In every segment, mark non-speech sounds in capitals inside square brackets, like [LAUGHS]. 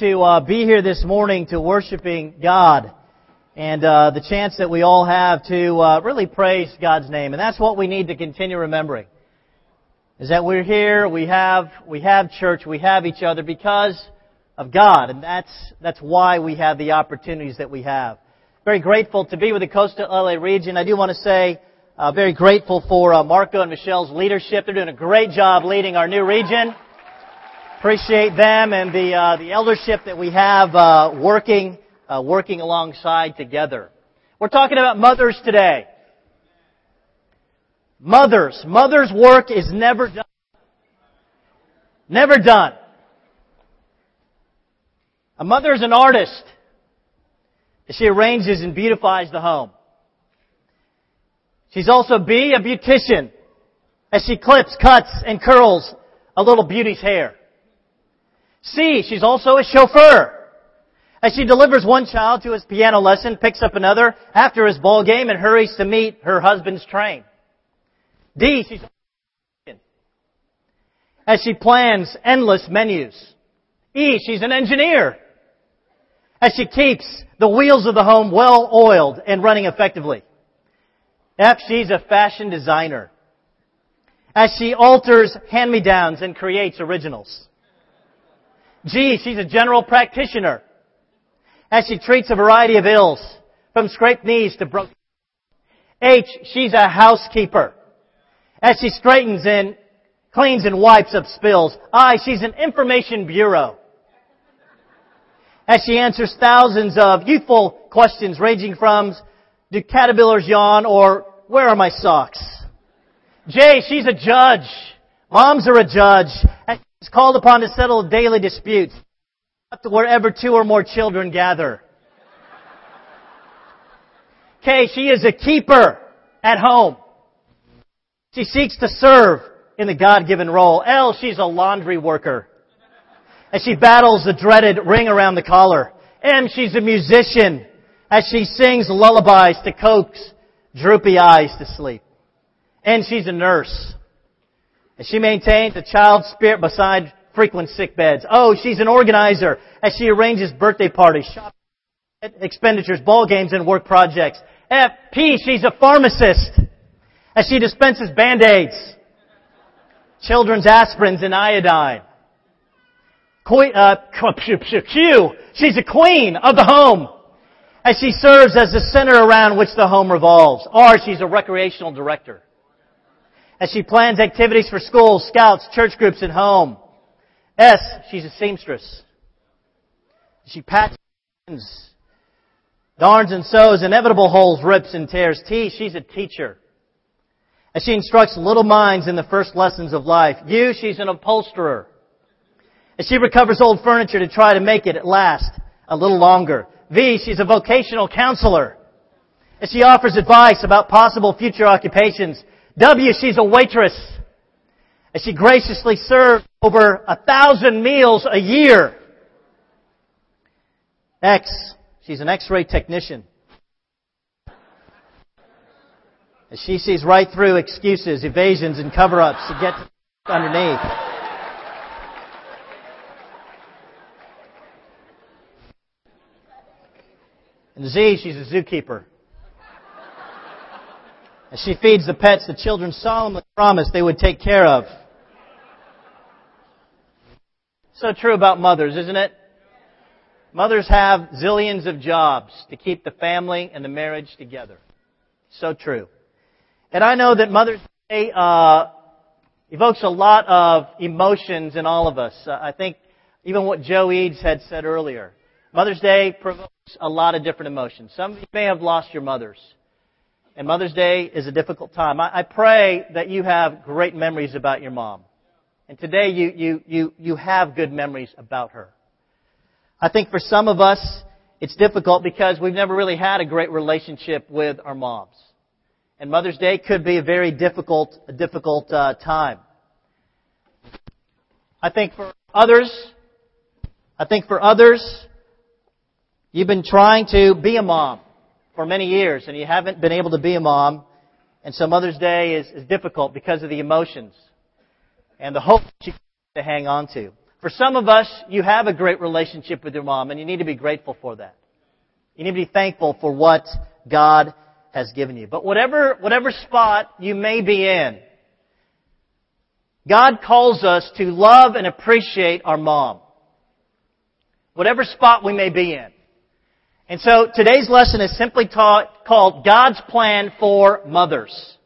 to uh, be here this morning to worshiping God and uh, the chance that we all have to uh, really praise God's name. And that's what we need to continue remembering. Is that we're here, we have, we have church, we have each other because of God. And that's, that's why we have the opportunities that we have. Very grateful to be with the coastal LA region. I do want to say, uh, very grateful for uh, Marco and Michelle's leadership. They're doing a great job leading our new region. Appreciate them and the uh, the eldership that we have uh, working uh, working alongside together. We're talking about mothers today. Mothers, mothers' work is never done. Never done. A mother is an artist. She arranges and beautifies the home. She's also a beautician, as she clips, cuts, and curls a little beauty's hair. C, she's also a chauffeur. As she delivers one child to his piano lesson, picks up another after his ball game, and hurries to meet her husband's train. D, she's as she plans endless menus. E, she's an engineer. As she keeps the wheels of the home well oiled and running effectively. F, she's a fashion designer. As she alters hand-me-downs and creates originals. G, she's a general practitioner. As she treats a variety of ills, from scraped knees to broken. H, she's a housekeeper. As she straightens and cleans and wipes up spills. I, she's an information bureau. As she answers thousands of youthful questions ranging from, do caterpillars yawn or where are my socks? J, she's a judge. Moms are a judge is called upon to settle daily disputes wherever two or more children gather. K, she is a keeper at home. She seeks to serve in the God-given role. L, she's a laundry worker. As she battles the dreaded ring around the collar. M, she's a musician as she sings lullabies to coax droopy eyes to sleep. And she's a nurse and she maintains a child's spirit beside frequent sick beds. Oh, she's an organizer as she arranges birthday parties, shopping expenditures, ball games, and work projects. F, P, she's a pharmacist as she dispenses band-aids, children's aspirins, and iodine. Uh, Q, she's a queen of the home as she serves as the center around which the home revolves. R, she's a recreational director as she plans activities for schools, scouts, church groups, and home. S, she's a seamstress. She patches, darns and sews inevitable holes, rips, and tears. T, she's a teacher. As she instructs little minds in the first lessons of life. U, she's an upholsterer. As she recovers old furniture to try to make it last a little longer. V, she's a vocational counselor. As she offers advice about possible future occupations W, she's a waitress. And she graciously serves over a thousand meals a year. X, she's an x-ray technician. And she sees right through excuses, evasions, and cover-ups to get underneath. And Z, she's a zookeeper. As she feeds the pets the children solemnly promised they would take care of. So true about mothers, isn't it? Mothers have zillions of jobs to keep the family and the marriage together. So true. And I know that Mother's Day uh, evokes a lot of emotions in all of us. Uh, I think even what Joe Eads had said earlier. Mother's Day provokes a lot of different emotions. Some of you may have lost your mothers. And Mother's Day is a difficult time. I, I pray that you have great memories about your mom. And today you, you, you, you have good memories about her. I think for some of us, it's difficult because we've never really had a great relationship with our moms. And Mother's Day could be a very difficult, a difficult uh, time. I think for others, I think for others, you've been trying to be a mom for many years and you haven't been able to be a mom, and so Mother's Day is, is difficult because of the emotions and the hope that you to hang on to. For some of us, you have a great relationship with your mom, and you need to be grateful for that. You need to be thankful for what God has given you. But whatever, whatever spot you may be in, God calls us to love and appreciate our mom. Whatever spot we may be in. And so today's lesson is simply taught, called God's Plan for Mothers.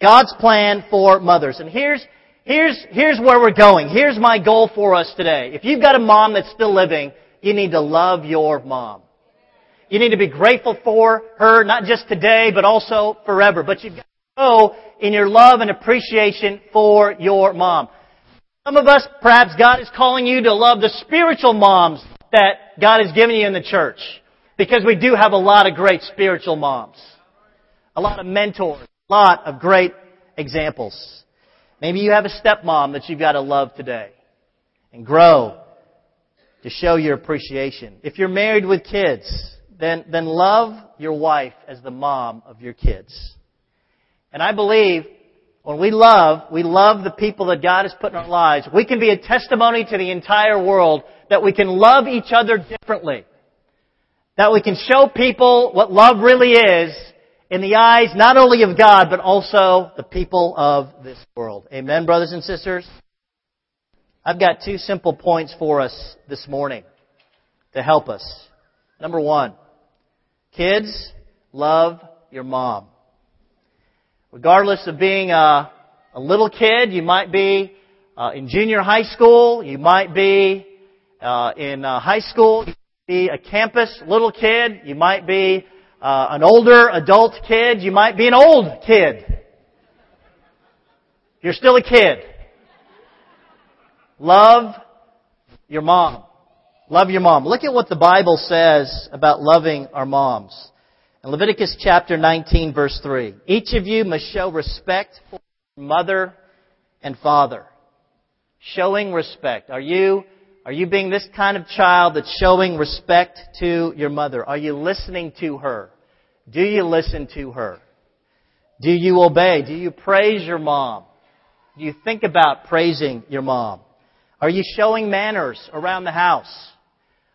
God's Plan for Mothers. And here's, here's, here's where we're going. Here's my goal for us today. If you've got a mom that's still living, you need to love your mom. You need to be grateful for her, not just today, but also forever. But you've got to grow in your love and appreciation for your mom. Some of us, perhaps God is calling you to love the spiritual moms that God has given you in the church. Because we do have a lot of great spiritual moms. A lot of mentors. A lot of great examples. Maybe you have a stepmom that you've got to love today. And grow to show your appreciation. If you're married with kids, then, then love your wife as the mom of your kids. And I believe when we love, we love the people that God has put in our lives. We can be a testimony to the entire world that we can love each other differently. That we can show people what love really is in the eyes not only of God, but also the people of this world. Amen, brothers and sisters? I've got two simple points for us this morning to help us. Number one, kids, love your mom. Regardless of being a, a little kid, you might be uh, in junior high school, you might be uh, in uh, high school, be a campus little kid. You might be uh, an older adult kid. You might be an old kid. You're still a kid. Love your mom. Love your mom. Look at what the Bible says about loving our moms. In Leviticus chapter 19 verse 3, each of you must show respect for mother and father. Showing respect. Are you are you being this kind of child that's showing respect to your mother? Are you listening to her? Do you listen to her? Do you obey? Do you praise your mom? Do you think about praising your mom? Are you showing manners around the house?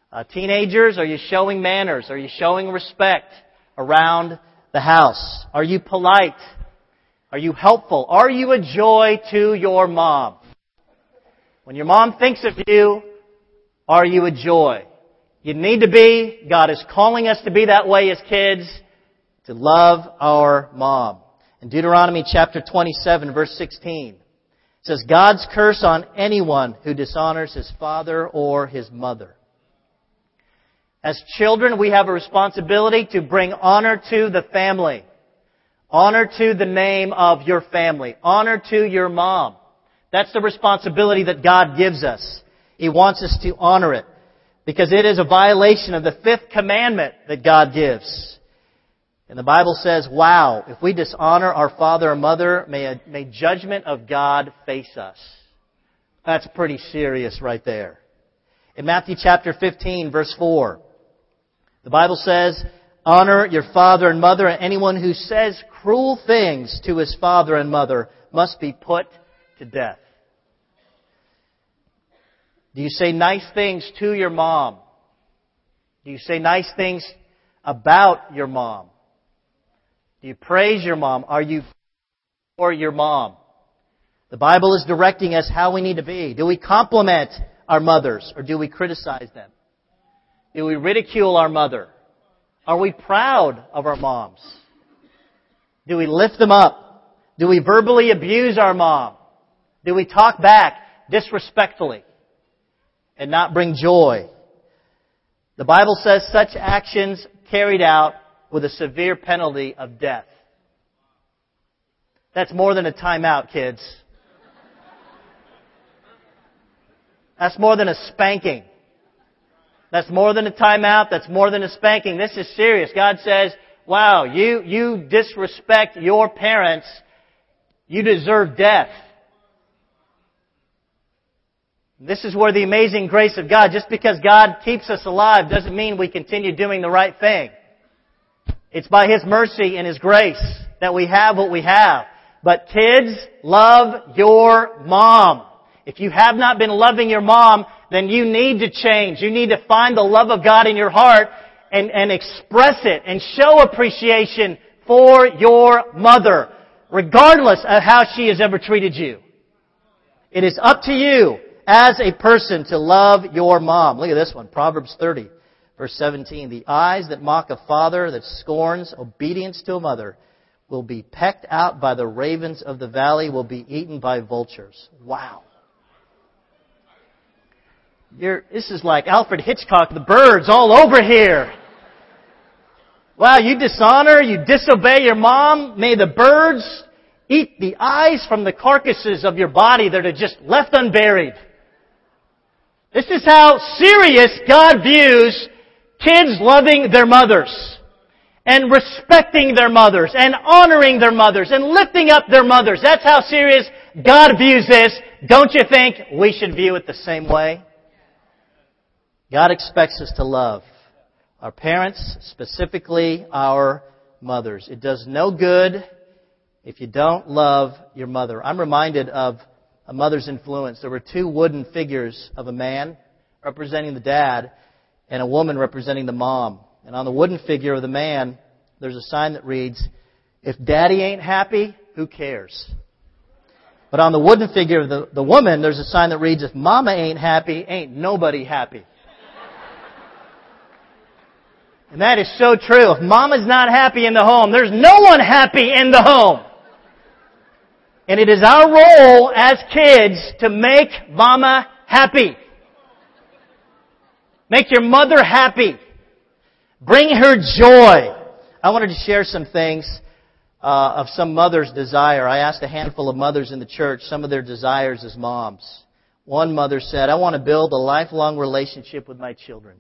Uh, teenagers, are you showing manners? Are you showing respect around the house? Are you polite? Are you helpful? Are you a joy to your mom? When your mom thinks of you, are you a joy? You need to be. God is calling us to be that way as kids, to love our mom. In Deuteronomy chapter 27 verse 16, it says, God's curse on anyone who dishonors his father or his mother. As children, we have a responsibility to bring honor to the family. Honor to the name of your family. Honor to your mom. That's the responsibility that God gives us. He wants us to honor it because it is a violation of the fifth commandment that God gives. And the Bible says, wow, if we dishonor our father or mother, may, may judgment of God face us. That's pretty serious right there. In Matthew chapter 15 verse 4, the Bible says, honor your father and mother and anyone who says cruel things to his father and mother must be put to death. Do you say nice things to your mom? Do you say nice things about your mom? Do you praise your mom? Are you for your mom? The Bible is directing us how we need to be. Do we compliment our mothers or do we criticize them? Do we ridicule our mother? Are we proud of our moms? Do we lift them up? Do we verbally abuse our mom? Do we talk back disrespectfully? And not bring joy. The Bible says such actions carried out with a severe penalty of death. That's more than a timeout, kids. That's more than a spanking. That's more than a timeout. That's more than a spanking. This is serious. God says, wow, you, you disrespect your parents. You deserve death. This is where the amazing grace of God, just because God keeps us alive doesn't mean we continue doing the right thing. It's by His mercy and His grace that we have what we have. But kids, love your mom. If you have not been loving your mom, then you need to change. You need to find the love of God in your heart and, and express it and show appreciation for your mother, regardless of how she has ever treated you. It is up to you as a person to love your mom. Look at this one, Proverbs 30, verse 17. The eyes that mock a father that scorns obedience to a mother will be pecked out by the ravens of the valley, will be eaten by vultures. Wow. You're, this is like Alfred Hitchcock, the birds all over here. Wow, you dishonor, you disobey your mom. May the birds eat the eyes from the carcasses of your body that are just left unburied. This is how serious God views kids loving their mothers and respecting their mothers and honoring their mothers and lifting up their mothers. That's how serious God views this. Don't you think we should view it the same way? God expects us to love our parents, specifically our mothers. It does no good if you don't love your mother. I'm reminded of a mother's influence. There were two wooden figures of a man representing the dad and a woman representing the mom. And on the wooden figure of the man, there's a sign that reads, If daddy ain't happy, who cares? But on the wooden figure of the, the woman, there's a sign that reads, If mama ain't happy, ain't nobody happy. And that is so true. If mama's not happy in the home, there's no one happy in the home. And it is our role as kids to make mama happy. Make your mother happy. Bring her joy. I wanted to share some things uh, of some mother's desire. I asked a handful of mothers in the church some of their desires as moms. One mother said, I want to build a lifelong relationship with my children.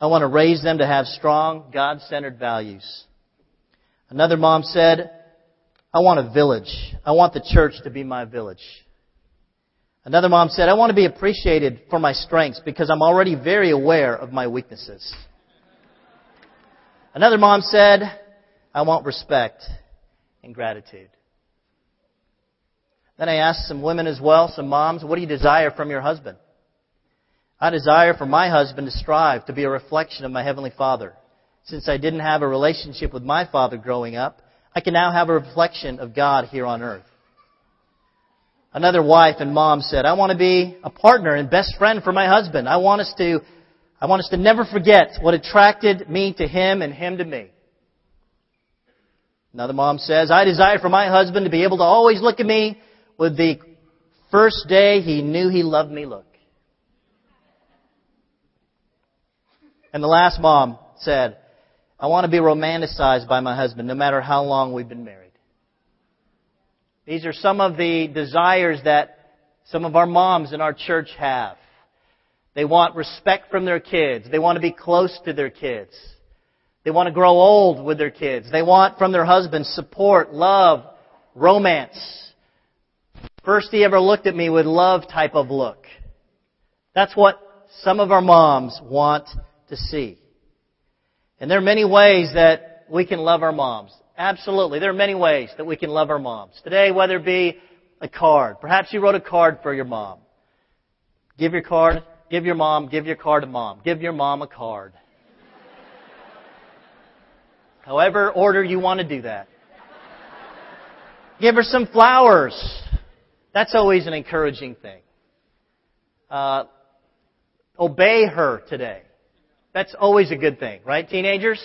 I want to raise them to have strong, God-centered values. Another mom said, I want a village. I want the church to be my village. Another mom said, I want to be appreciated for my strengths because I'm already very aware of my weaknesses. Another mom said, I want respect and gratitude. Then I asked some women as well, some moms, what do you desire from your husband? I desire for my husband to strive to be a reflection of my Heavenly Father. Since I didn't have a relationship with my father growing up, I can now have a reflection of God here on earth. Another wife and mom said, I want to be a partner and best friend for my husband. I want us to, I want us to never forget what attracted me to him and him to me. Another mom says, I desire for my husband to be able to always look at me with the first day he knew he loved me look. And the last mom said, I want to be romanticized by my husband no matter how long we've been married. These are some of the desires that some of our moms in our church have. They want respect from their kids. They want to be close to their kids. They want to grow old with their kids. They want from their husbands support, love, romance. First he ever looked at me with love type of look. That's what some of our moms want to see. And there are many ways that we can love our moms. Absolutely. There are many ways that we can love our moms. Today, whether it be a card. Perhaps you wrote a card for your mom. Give your card, give your mom, give your card to mom. Give your mom a card. However order you want to do that. Give her some flowers. That's always an encouraging thing. Uh, obey her today. That's always a good thing, right, teenagers?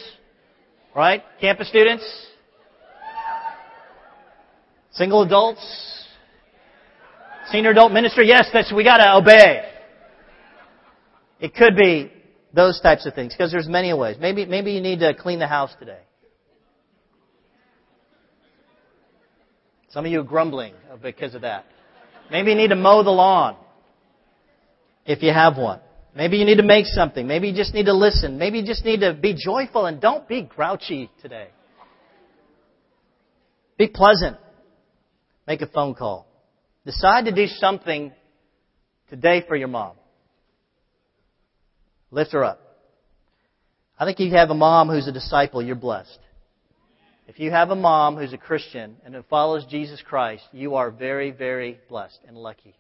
Right? Campus students? Single adults? Senior adult ministry? Yes, that's, we gotta obey. It could be those types of things, because there's many ways. Maybe, maybe you need to clean the house today. Some of you are grumbling because of that. Maybe you need to mow the lawn. If you have one. Maybe you need to make something. Maybe you just need to listen. Maybe you just need to be joyful and don't be grouchy today. Be pleasant. Make a phone call. Decide to do something today for your mom. Lift her up. I think if you have a mom who's a disciple, you're blessed. If you have a mom who's a Christian and who follows Jesus Christ, you are very, very blessed and lucky.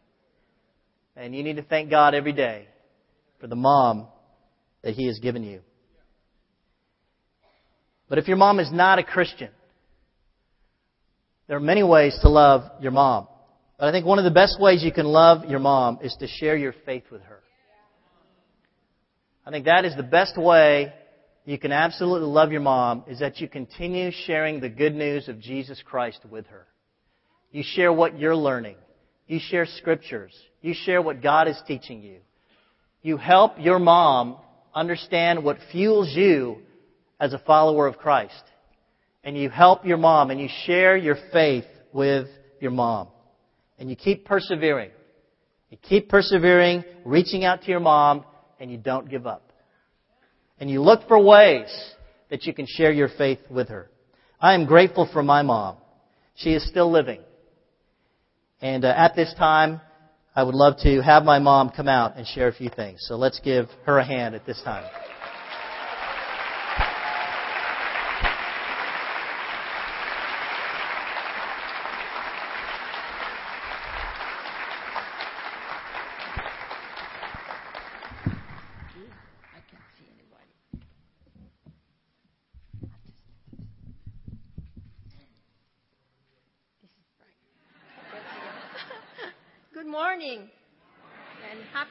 And you need to thank God every day for the mom that He has given you. But if your mom is not a Christian, there are many ways to love your mom. But I think one of the best ways you can love your mom is to share your faith with her. I think that is the best way you can absolutely love your mom is that you continue sharing the good news of Jesus Christ with her. You share what you're learning. You share scriptures. You share what God is teaching you. You help your mom understand what fuels you as a follower of Christ. And you help your mom and you share your faith with your mom. And you keep persevering. You keep persevering, reaching out to your mom, and you don't give up. And you look for ways that you can share your faith with her. I am grateful for my mom. She is still living. And uh, at this time, I would love to have my mom come out and share a few things. So let's give her a hand at this time.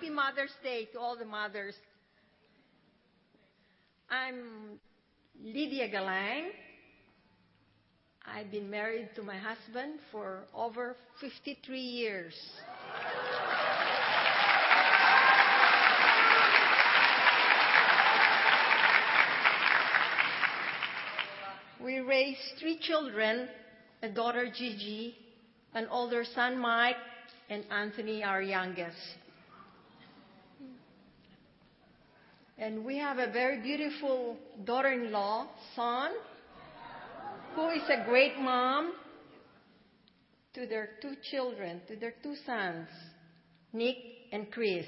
Mother's Day to all the mothers. I'm Lydia Galang. I've been married to my husband for over 53 years. We raised three children a daughter Gigi, an older son Mike, and Anthony, our youngest. And we have a very beautiful daughter in law, Son, who is a great mom to their two children, to their two sons, Nick and Chris,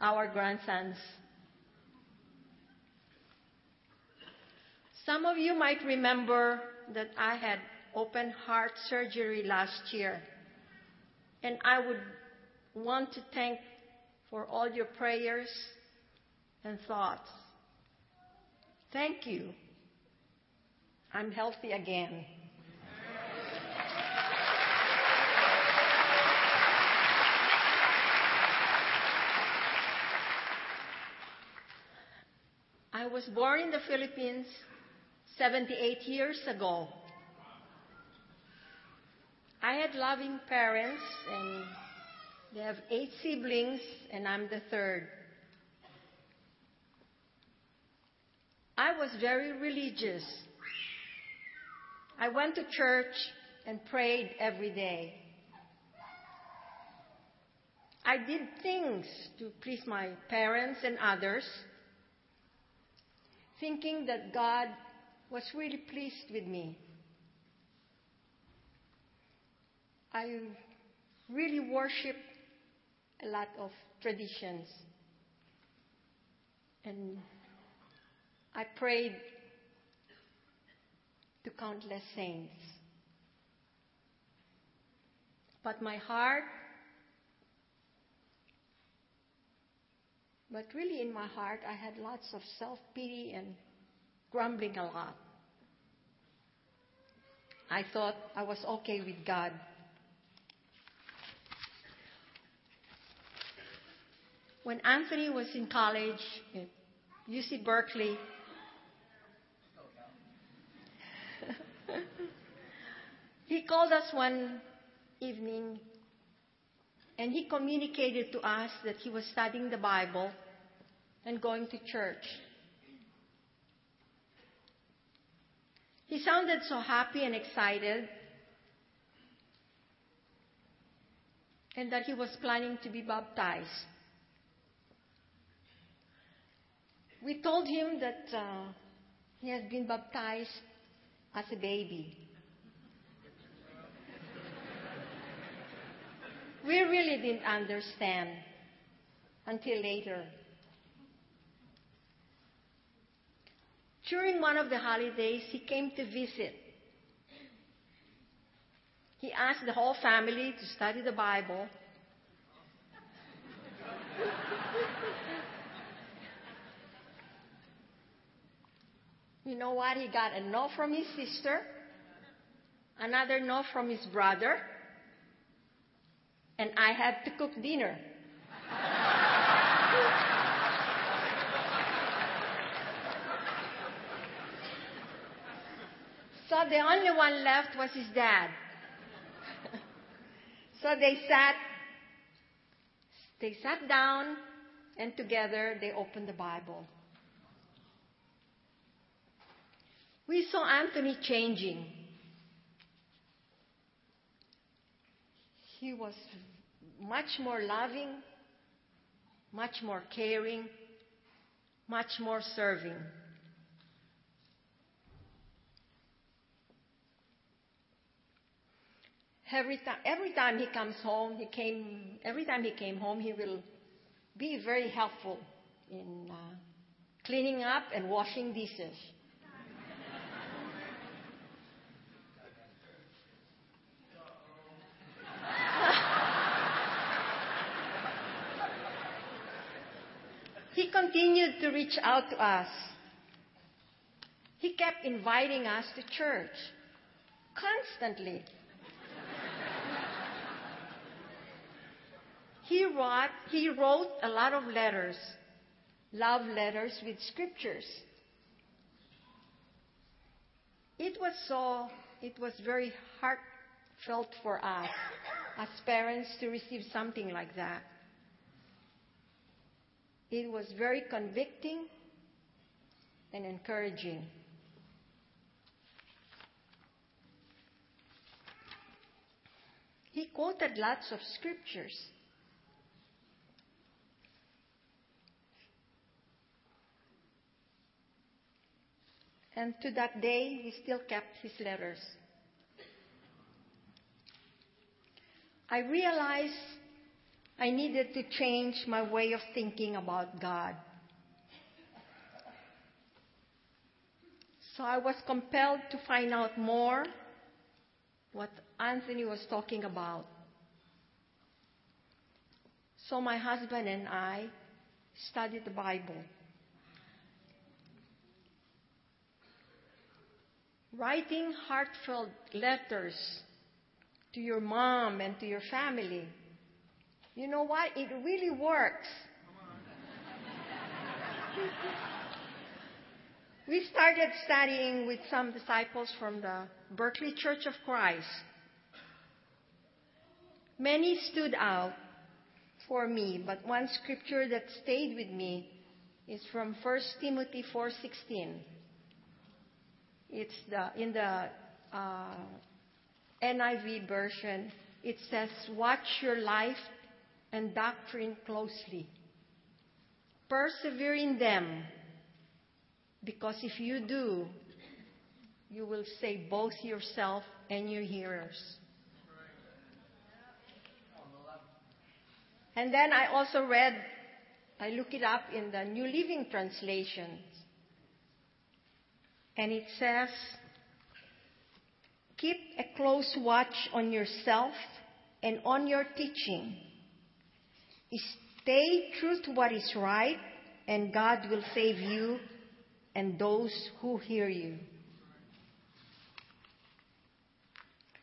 our grandsons. Some of you might remember that I had open heart surgery last year. And I would want to thank for all your prayers and thoughts. Thank you. I'm healthy again. I was born in the Philippines 78 years ago. I had loving parents and they have eight siblings, and I'm the third. I was very religious. I went to church and prayed every day. I did things to please my parents and others, thinking that God was really pleased with me. I really worshiped a lot of traditions. And I prayed to countless saints. But my heart, but really in my heart, I had lots of self pity and grumbling a lot. I thought I was okay with God. When Anthony was in college at UC Berkeley, [LAUGHS] he called us one evening and he communicated to us that he was studying the Bible and going to church. He sounded so happy and excited, and that he was planning to be baptized. We told him that uh, he has been baptized as a baby. we really didn't understand until later. During one of the holidays, he came to visit. He asked the whole family to study the Bible You know what? He got a no from his sister, another no from his brother, and I had to cook dinner. [LAUGHS] so the only one left was his dad. [LAUGHS] so they sat they sat down and together they opened the Bible. We saw Anthony changing. He was much more loving, much more caring, much more serving. Every time, every time he comes home, he came. Every time he came home, he will be very helpful in uh, cleaning up and washing dishes. he continued to reach out to us. He kept inviting us to church constantly. he wrote, he wrote a lot of letters, love letters with scriptures. It was so, it was very heartfelt for us as parents to receive something like that. It was very convicting and encouraging. He quoted lots of scriptures. And to that day, he still kept his letters. I realized I needed to change my way of thinking about God. So I was compelled to find out more what Anthony was talking about. So my husband and I studied the Bible. Writing heartfelt letters to your mom and to your family. You know what? It really works. we started studying with some disciples from the Berkeley Church of Christ. Many stood out for me, but one scripture that stayed with me is from 1 Timothy 4:16. It's the, in the uh, NIV version. It says, "Watch your life and doctrine closely. Persevere in them, because if you do, you will save both yourself and your hearers." And then I also read, I look it up in the New Living Translation. And it says, Keep a close watch on yourself and on your teaching. Stay true to what is right, and God will save you and those who hear you.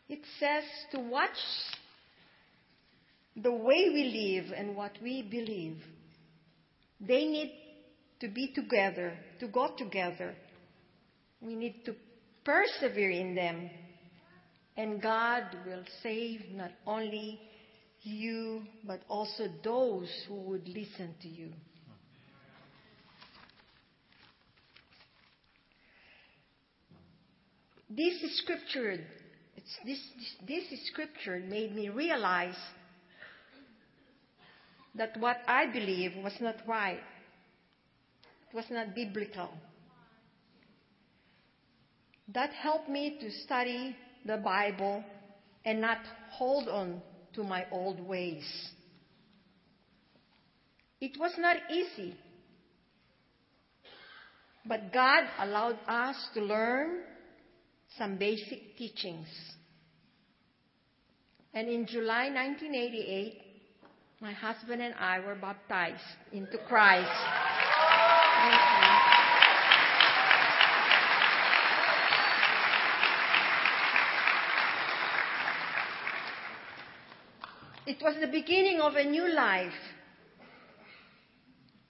It says to watch the way we live and what we believe. They need to be together, to go together. We need to persevere in them. And God will save not only you, but also those who would listen to you. This scripture, this, this, scripture made me realize that what I believe was not right. It was not biblical. That helped me to study the Bible and not hold on to my old ways. It was not easy. But God allowed us to learn some basic teachings. And in July 1988, my husband and I were baptized into Christ. It was the beginning of a new life.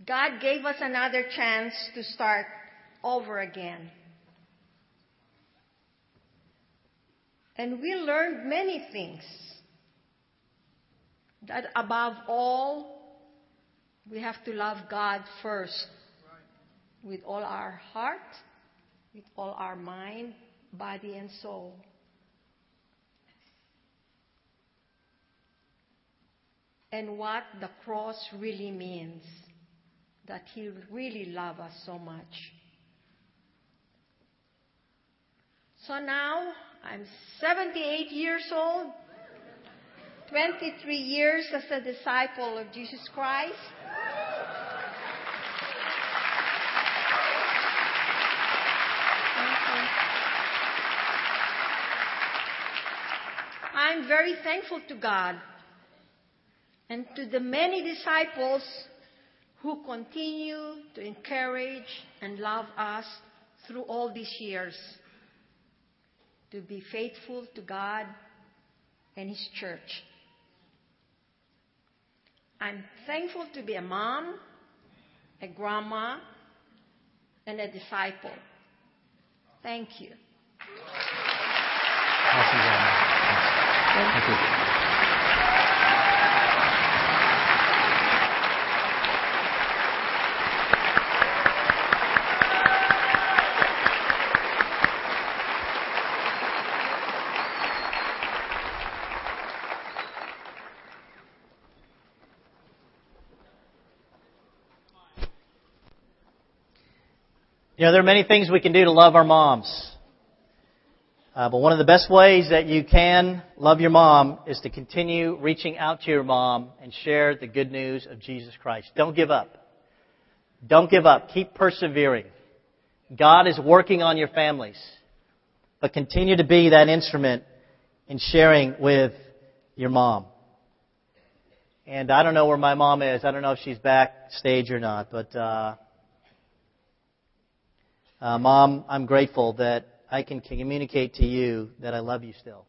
God gave us another chance to start over again. And we learned many things. That above all, we have to love God first with all our heart, with all our mind, body, and soul. And what the cross really means that He really loved us so much. So now I'm 78 years old, 23 years as a disciple of Jesus Christ. I'm very thankful to God and to the many disciples who continue to encourage and love us through all these years to be faithful to God and His church. I'm thankful to be a mom, a grandma, and a disciple. Thank you. Thank you. You know, there are many things we can do to love our moms. Uh, but one of the best ways that you can love your mom is to continue reaching out to your mom and share the good news of Jesus Christ. Don't give up. Don't give up. Keep persevering. God is working on your families. But continue to be that instrument in sharing with your mom. And I don't know where my mom is. I don't know if she's backstage or not, but uh, uh, Mom, I'm grateful that I can communicate to you that I love you still.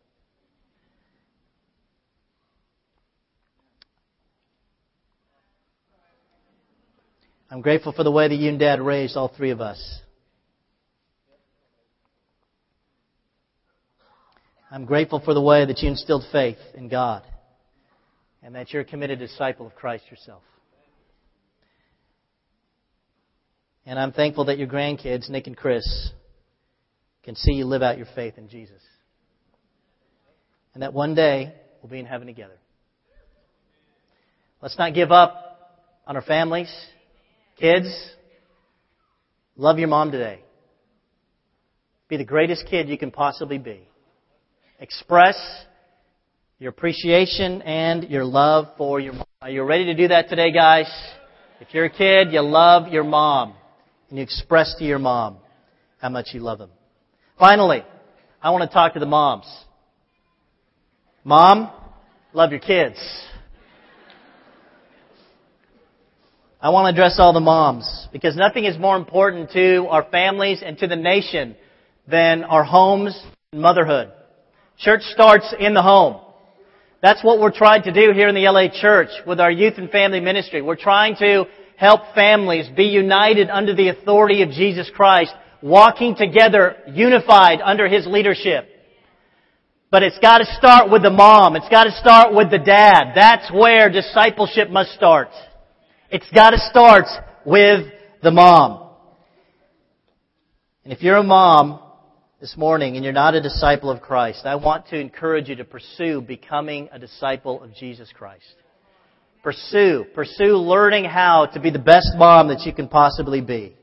I'm grateful for the way that you and Dad raised all three of us. I'm grateful for the way that you instilled faith in God and that you're a committed disciple of Christ yourself. And I'm thankful that your grandkids, Nick and Chris, can see you live out your faith in Jesus. And that one day we'll be in heaven together. Let's not give up on our families. Kids, love your mom today. Be the greatest kid you can possibly be. Express your appreciation and your love for your mom. Are you ready to do that today, guys? If you're a kid, you love your mom and you express to your mom how much you love them. Finally, I want to talk to the moms. Mom, love your kids. I want to address all the moms because nothing is more important to our families and to the nation than our homes and motherhood. Church starts in the home. That's what we're trying to do here in the LA church with our youth and family ministry. We're trying to help families be united under the authority of Jesus Christ, walking together, unified under His leadership. But it's got to start with the mom. It's got to start with the dad. That's where discipleship must start. It's got to start with the mom. And if you're a mom this morning and you're not a disciple of Christ, I want to encourage you to pursue becoming a disciple of Jesus Christ. Pursue. Pursue learning how to be the best mom that you can possibly be.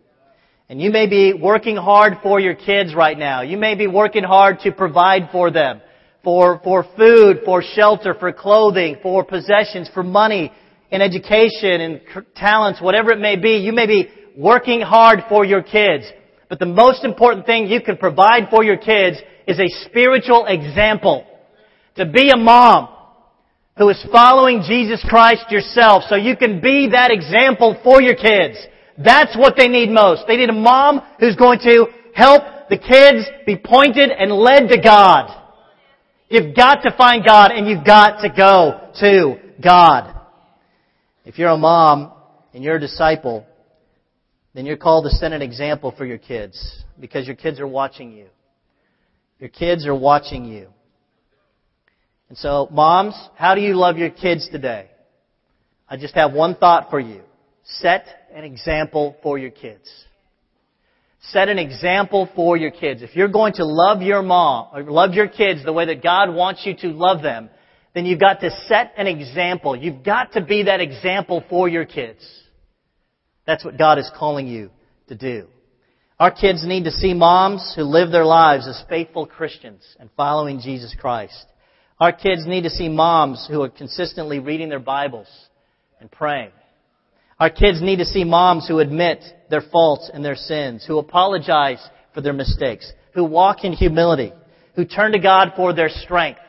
And you may be working hard for your kids right now. You may be working hard to provide for them. For, for food, for shelter, for clothing, for possessions, for money, and education, and talents, whatever it may be. You may be working hard for your kids. But the most important thing you can provide for your kids is a spiritual example. To be a mom who is following Jesus Christ yourself so you can be that example for your kids. That's what they need most. They need a mom who's going to help the kids be pointed and led to God. You've got to find God and you've got to go to God. If you're a mom and you're a disciple, then you're called to set an example for your kids because your kids are watching you. Your kids are watching you. And so, moms, how do you love your kids today? I just have one thought for you. Set an example for your kids. Set an example for your kids. If you're going to love your mom, or love your kids the way that God wants you to love them, then you've got to set an example. You've got to be that example for your kids. That's what God is calling you to do. Our kids need to see moms who live their lives as faithful Christians and following Jesus Christ. Our kids need to see moms who are consistently reading their Bibles and praying. Our kids need to see moms who admit their faults and their sins, who apologize for their mistakes, who walk in humility, who turn to God for their strength,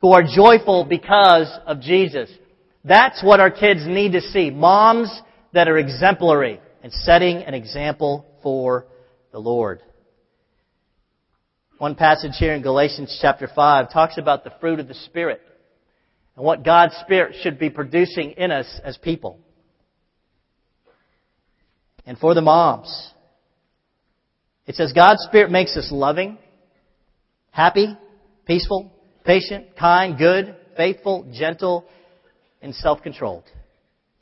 who are joyful because of Jesus. That's what our kids need to see. Moms that are exemplary and setting an example for the Lord. One passage here in Galatians chapter 5 talks about the fruit of the Spirit and what God's Spirit should be producing in us as people and for the moms. It says God's Spirit makes us loving, happy, peaceful, patient, kind, good, faithful, gentle, and self-controlled.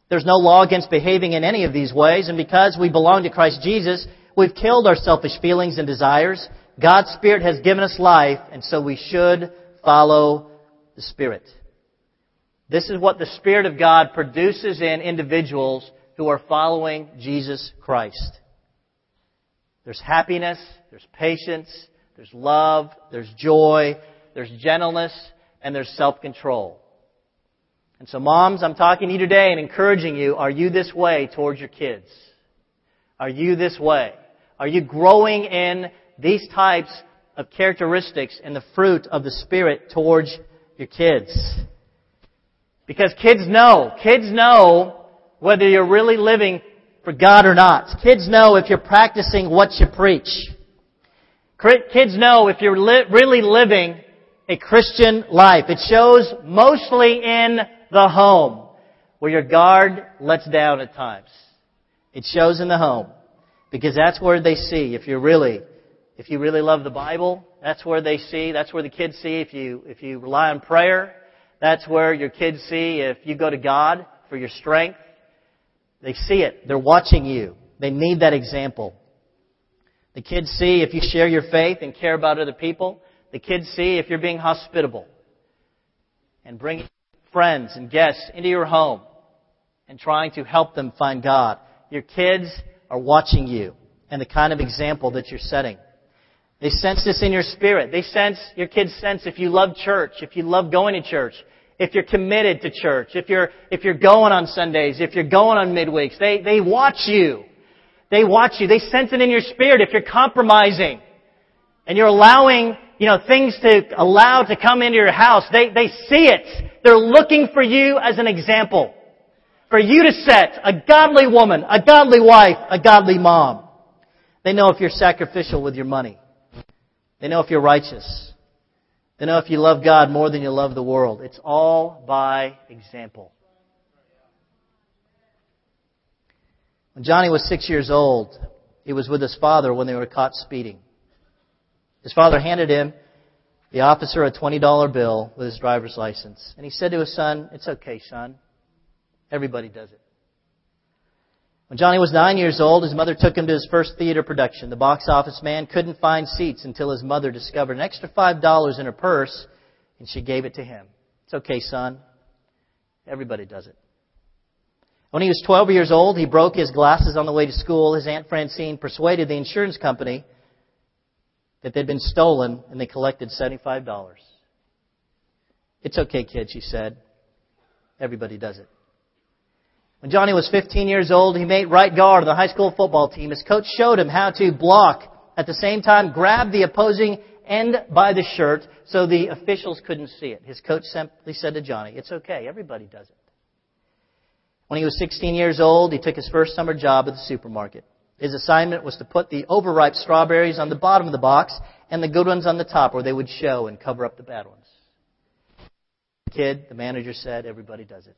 There's no law against behaving in any of these ways, and because we belong to Christ Jesus, we've killed our selfish feelings and desires. God's Spirit has given us life, and so we should follow the Spirit. This is what the Spirit of God produces in individuals who are following Jesus Christ. There's happiness, there's patience, there's love, there's joy, there's gentleness, and there's self-control. And so moms, I'm talking to you today and encouraging you, are you this way towards your kids? Are you this way? Are you growing in these types of characteristics and the fruit of the Spirit towards your kids? Because kids know, kids know whether you're really living for God or not. Kids know if you're practicing what you preach. Kids know if you're li- really living a Christian life. It shows mostly in the home, where your guard lets down at times. It shows in the home. Because that's where they see if you're really, if you really love the Bible, that's where they see, that's where the kids see if you, if you rely on prayer, that's where your kids see if you go to God for your strength. They see it. They're watching you. They need that example. The kids see if you share your faith and care about other people. The kids see if you're being hospitable and bringing friends and guests into your home and trying to help them find God. Your kids are watching you and the kind of example that you're setting. They sense this in your spirit. They sense, your kids sense if you love church, if you love going to church, if you're committed to church, if you're, if you're going on Sundays, if you're going on midweeks, they, they watch you. They watch you. They sense it in your spirit if you're compromising and you're allowing, you know, things to allow to come into your house. They, they see it. They're looking for you as an example. For you to set a godly woman, a godly wife, a godly mom. They know if you're sacrificial with your money. They know if you're righteous. They know if you love God more than you love the world. It's all by example. When Johnny was six years old, he was with his father when they were caught speeding. His father handed him, the officer, a $20 bill with his driver's license. And he said to his son, It's okay, son. Everybody does it. When Johnny was nine years old, his mother took him to his first theater production. The box office man couldn't find seats until his mother discovered an extra five dollars in her purse, and she gave it to him. It's okay, son. Everybody does it. When he was 12 years old, he broke his glasses on the way to school. His Aunt Francine persuaded the insurance company that they'd been stolen, and they collected $75. It's okay, kid, she said. Everybody does it. When Johnny was 15 years old, he made right guard on the high school football team. His coach showed him how to block, at the same time grab the opposing end by the shirt so the officials couldn't see it. His coach simply said to Johnny, It's okay, everybody does it. When he was 16 years old, he took his first summer job at the supermarket. His assignment was to put the overripe strawberries on the bottom of the box and the good ones on the top where they would show and cover up the bad ones. The kid, the manager said, everybody does it.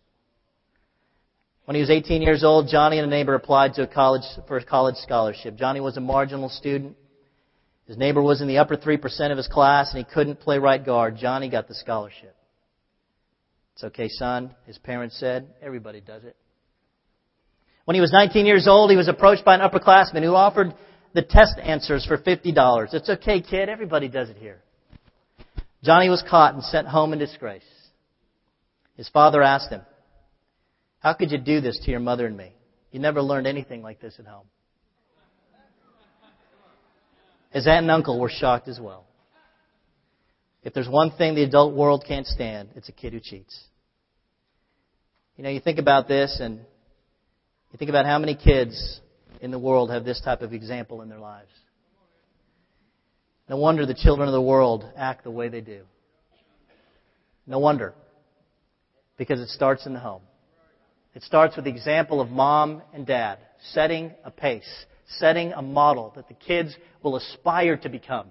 When he was 18 years old, Johnny and a neighbor applied to a college for a college scholarship. Johnny was a marginal student. His neighbor was in the upper 3% of his class and he couldn't play right guard. Johnny got the scholarship. It's okay, son, his parents said. Everybody does it. When he was 19 years old, he was approached by an upperclassman who offered the test answers for $50. It's okay, kid. Everybody does it here. Johnny was caught and sent home in disgrace. His father asked him, How could you do this to your mother and me? You never learned anything like this at home. His aunt and uncle were shocked as well. If there's one thing the adult world can't stand, it's a kid who cheats. You know, you think about this and you think about how many kids in the world have this type of example in their lives. No wonder the children of the world act the way they do. No wonder. Because it starts in the home. It starts with the example of mom and dad setting a pace, setting a model that the kids will aspire to become,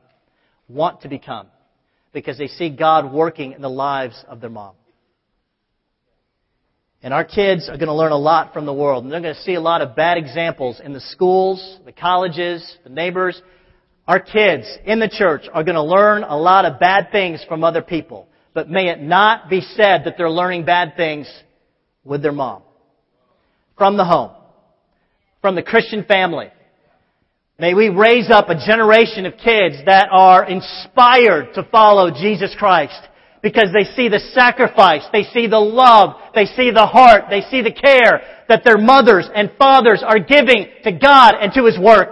want to become, because they see God working in the lives of their mom. And our kids are going to learn a lot from the world. And they're going to see a lot of bad examples in the schools, the colleges, the neighbors. Our kids in the church are going to learn a lot of bad things from other people. But may it not be said that they're learning bad things with their mom. From the home. From the Christian family. May we raise up a generation of kids that are inspired to follow Jesus Christ because they see the sacrifice, they see the love, they see the heart, they see the care that their mothers and fathers are giving to God and to His work.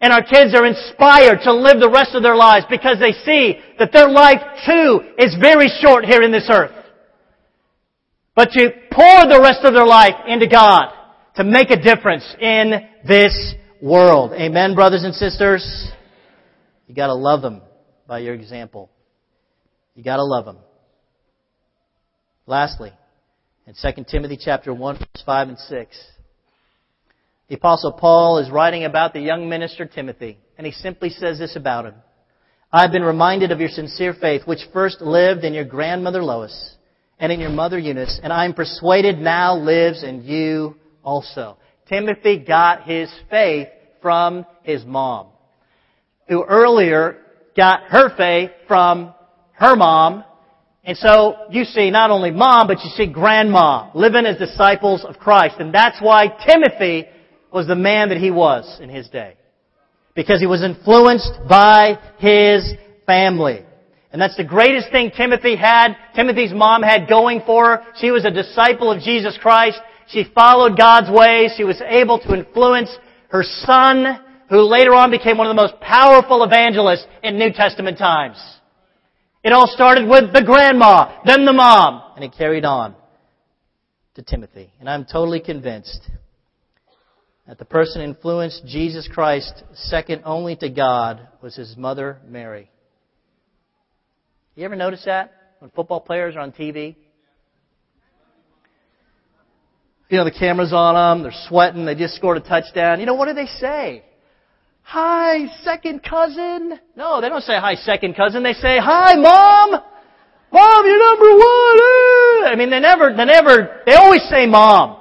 And our kids are inspired to live the rest of their lives because they see that their life too is very short here in this earth. But to pour the rest of their life into God to make a difference in this world. Amen, brothers and sisters? You gotta love them by your example. You got to love them. Lastly, in 2 Timothy chapter 1 verse 5 and 6, the apostle Paul is writing about the young minister Timothy, and he simply says this about him. I've been reminded of your sincere faith, which first lived in your grandmother Lois and in your mother Eunice, and I'm persuaded now lives in you also. Timothy got his faith from his mom, who earlier got her faith from her mom. And so you see not only mom, but you see grandma living as disciples of Christ. And that's why Timothy was the man that he was in his day. Because he was influenced by his family. And that's the greatest thing Timothy had, Timothy's mom had going for her. She was a disciple of Jesus Christ. She followed God's ways. She was able to influence her son, who later on became one of the most powerful evangelists in New Testament times. It all started with the grandma, then the mom, and it carried on to Timothy. And I'm totally convinced that the person influenced Jesus Christ second only to God was his mother, Mary. You ever notice that when football players are on TV? You know, the camera's on them, they're sweating, they just scored a touchdown. You know, what do they say? Hi, second cousin. No, they don't say hi, second cousin. They say, hi, mom. Mom, you're number one. I mean, they never, they never, they always say mom.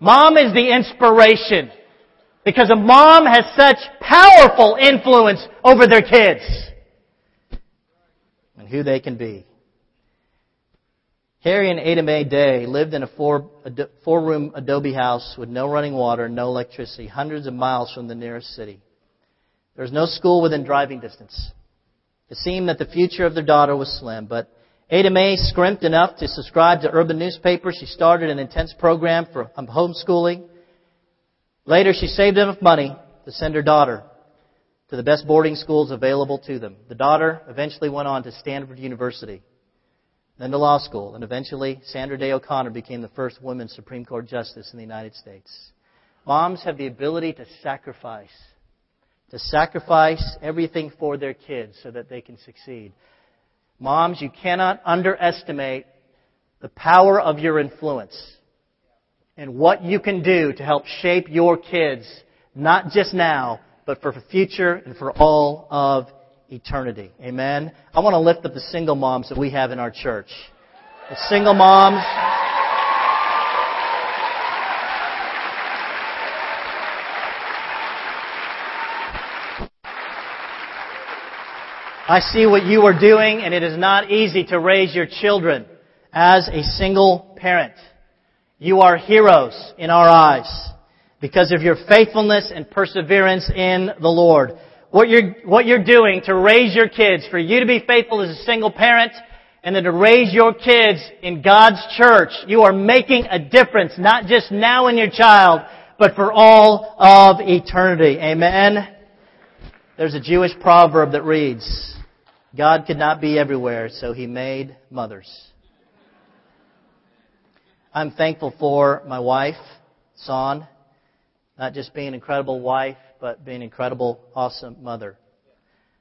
Mom is the inspiration. Because a mom has such powerful influence over their kids. Who they can be. Harry and Ada Mae Day lived in a four, four room adobe house with no running water, no electricity, hundreds of miles from the nearest city. There was no school within driving distance. It seemed that the future of their daughter was slim, but Ada Mae scrimped enough to subscribe to urban newspapers. She started an intense program for um, homeschooling. Later, she saved enough money to send her daughter to the best boarding schools available to them. The daughter eventually went on to Stanford University, then to law school, and eventually Sandra Day O'Connor became the first woman Supreme Court Justice in the United States. Moms have the ability to sacrifice to sacrifice everything for their kids so that they can succeed. Moms, you cannot underestimate the power of your influence and what you can do to help shape your kids, not just now, but for the future and for all of eternity. Amen. I want to lift up the single moms that we have in our church. The single moms. I see what you are doing, and it is not easy to raise your children as a single parent. You are heroes in our eyes because of your faithfulness and perseverance in the Lord. What you're, what you're doing to raise your kids, for you to be faithful as a single parent, and then to raise your kids in God's church, you are making a difference, not just now in your child, but for all of eternity. Amen? There's a Jewish proverb that reads, God could not be everywhere, so he made mothers. I'm thankful for my wife, Son, not just being an incredible wife, but being an incredible, awesome mother.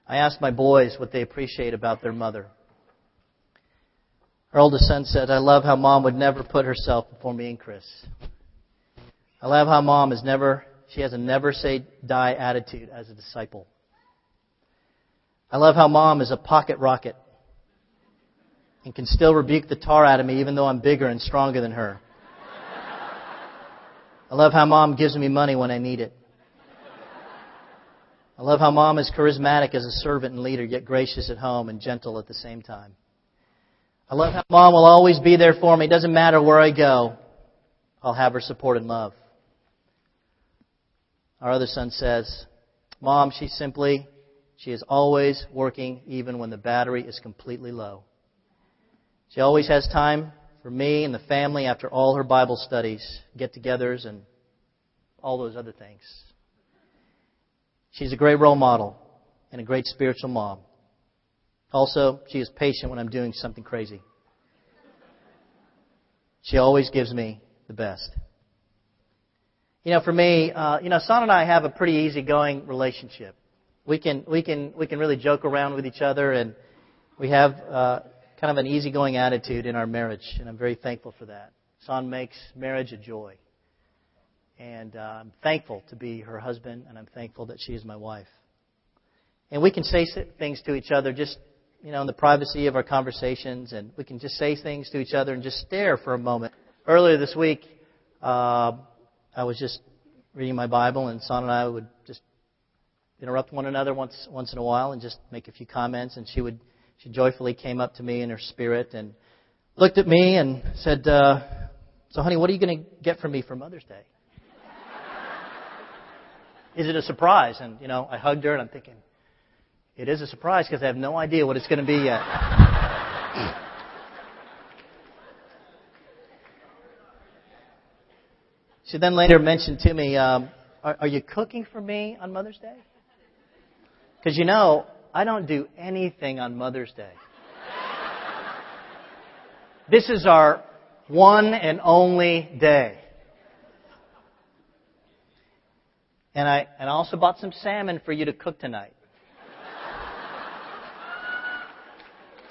I asked my boys what they appreciate about their mother. Our oldest son said, I love how mom would never put herself before me and Chris. I love how mom is never, she has a never say die attitude as a disciple. I love how mom is a pocket rocket and can still rebuke the tar out of me even though I'm bigger and stronger than her. I love how mom gives me money when I need it. I love how mom is charismatic as a servant and leader, yet gracious at home and gentle at the same time. I love how mom will always be there for me. It doesn't matter where I go. I'll have her support and love. Our other son says, Mom, she's simply she is always working even when the battery is completely low. She always has time for me and the family after all her Bible studies, get togethers, and all those other things. She's a great role model and a great spiritual mom. Also, she is patient when I'm doing something crazy. She always gives me the best. You know, for me, uh, you know, Son and I have a pretty easygoing relationship we can we can we can really joke around with each other, and we have uh, kind of an easygoing attitude in our marriage, and I'm very thankful for that. Son makes marriage a joy, and uh, I'm thankful to be her husband, and I'm thankful that she is my wife. And we can say things to each other just you know in the privacy of our conversations, and we can just say things to each other and just stare for a moment. Earlier this week, uh, I was just reading my Bible, and Son and I would just interrupt one another once once in a while and just make a few comments. And she would she joyfully came up to me in her spirit and looked at me and said, uh, "So, honey, what are you going to get from me for Mother's Day?" is it a surprise? And you know, I hugged her and I'm thinking, it is a surprise because I have no idea what it's going to be yet. she then later mentioned to me, um, are, are you cooking for me on Mother's Day? Because you know, I don't do anything on Mother's Day. This is our one and only day. And I, and I also bought some salmon for you to cook tonight.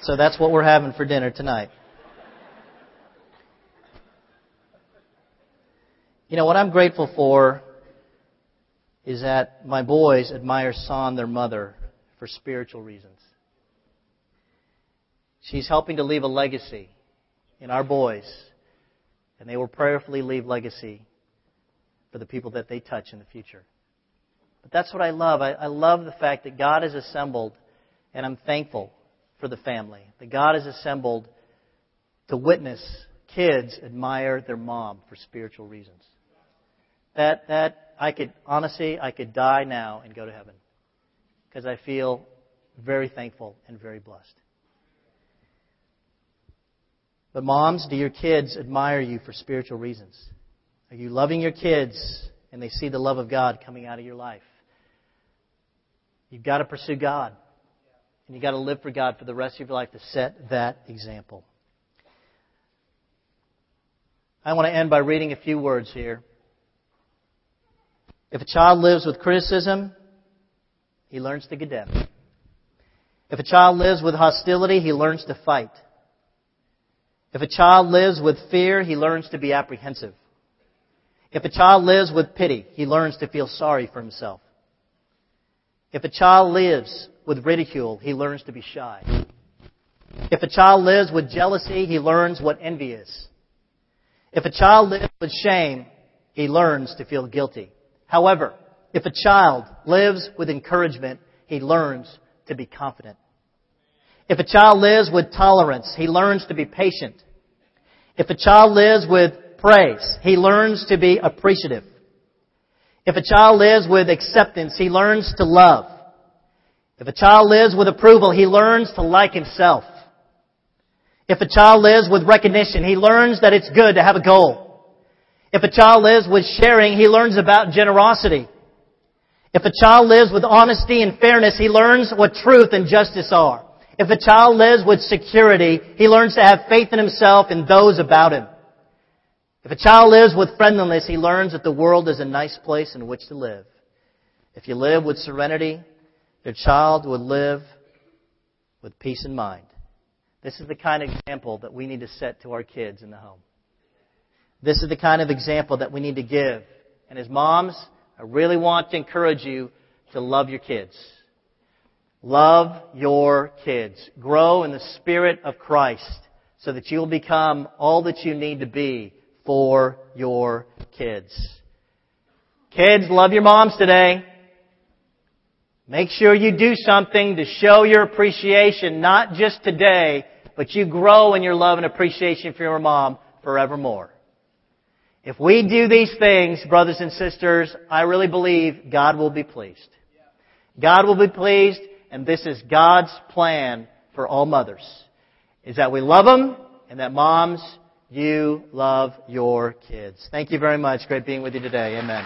So that's what we're having for dinner tonight. You know, what I'm grateful for is that my boys admire Son, their mother, for spiritual reasons. She's helping to leave a legacy in our boys, and they will prayerfully leave legacy for the people that they touch in the future. But that's what I love. I, I love the fact that God has assembled, and I'm thankful for the family, that God has assembled to witness kids admire their mom for spiritual reasons. That, that I could, honestly, I could die now and go to heaven because I feel very thankful and very blessed. But moms, do your kids admire you for spiritual reasons? Are you loving your kids and they see the love of God coming out of your life? You've got to pursue God. And you've got to live for God for the rest of your life to set that example. I want to end by reading a few words here if a child lives with criticism, he learns to condemn. If a child lives with hostility, he learns to fight. If a child lives with fear, he learns to be apprehensive. If a child lives with pity, he learns to feel sorry for himself. If a child lives with ridicule, he learns to be shy. If a child lives with jealousy, he learns what envy is. If a child lives with shame, he learns to feel guilty. However, if a child lives with encouragement, he learns to be confident. If a child lives with tolerance, he learns to be patient. If a child lives with praise, he learns to be appreciative. If a child lives with acceptance, he learns to love. If a child lives with approval, he learns to like himself. If a child lives with recognition, he learns that it's good to have a goal. If a child lives with sharing, he learns about generosity. If a child lives with honesty and fairness, he learns what truth and justice are. If a child lives with security, he learns to have faith in himself and those about him. If a child lives with friendliness, he learns that the world is a nice place in which to live. If you live with serenity, your child would live with peace in mind. This is the kind of example that we need to set to our kids in the home. This is the kind of example that we need to give. And as moms, I really want to encourage you to love your kids. Love your kids. Grow in the Spirit of Christ so that you'll become all that you need to be for your kids. Kids, love your moms today. Make sure you do something to show your appreciation, not just today, but you grow in your love and appreciation for your mom forevermore. If we do these things, brothers and sisters, I really believe God will be pleased. God will be pleased, and this is God's plan for all mothers. Is that we love them, and that moms, you love your kids. Thank you very much. Great being with you today. Amen.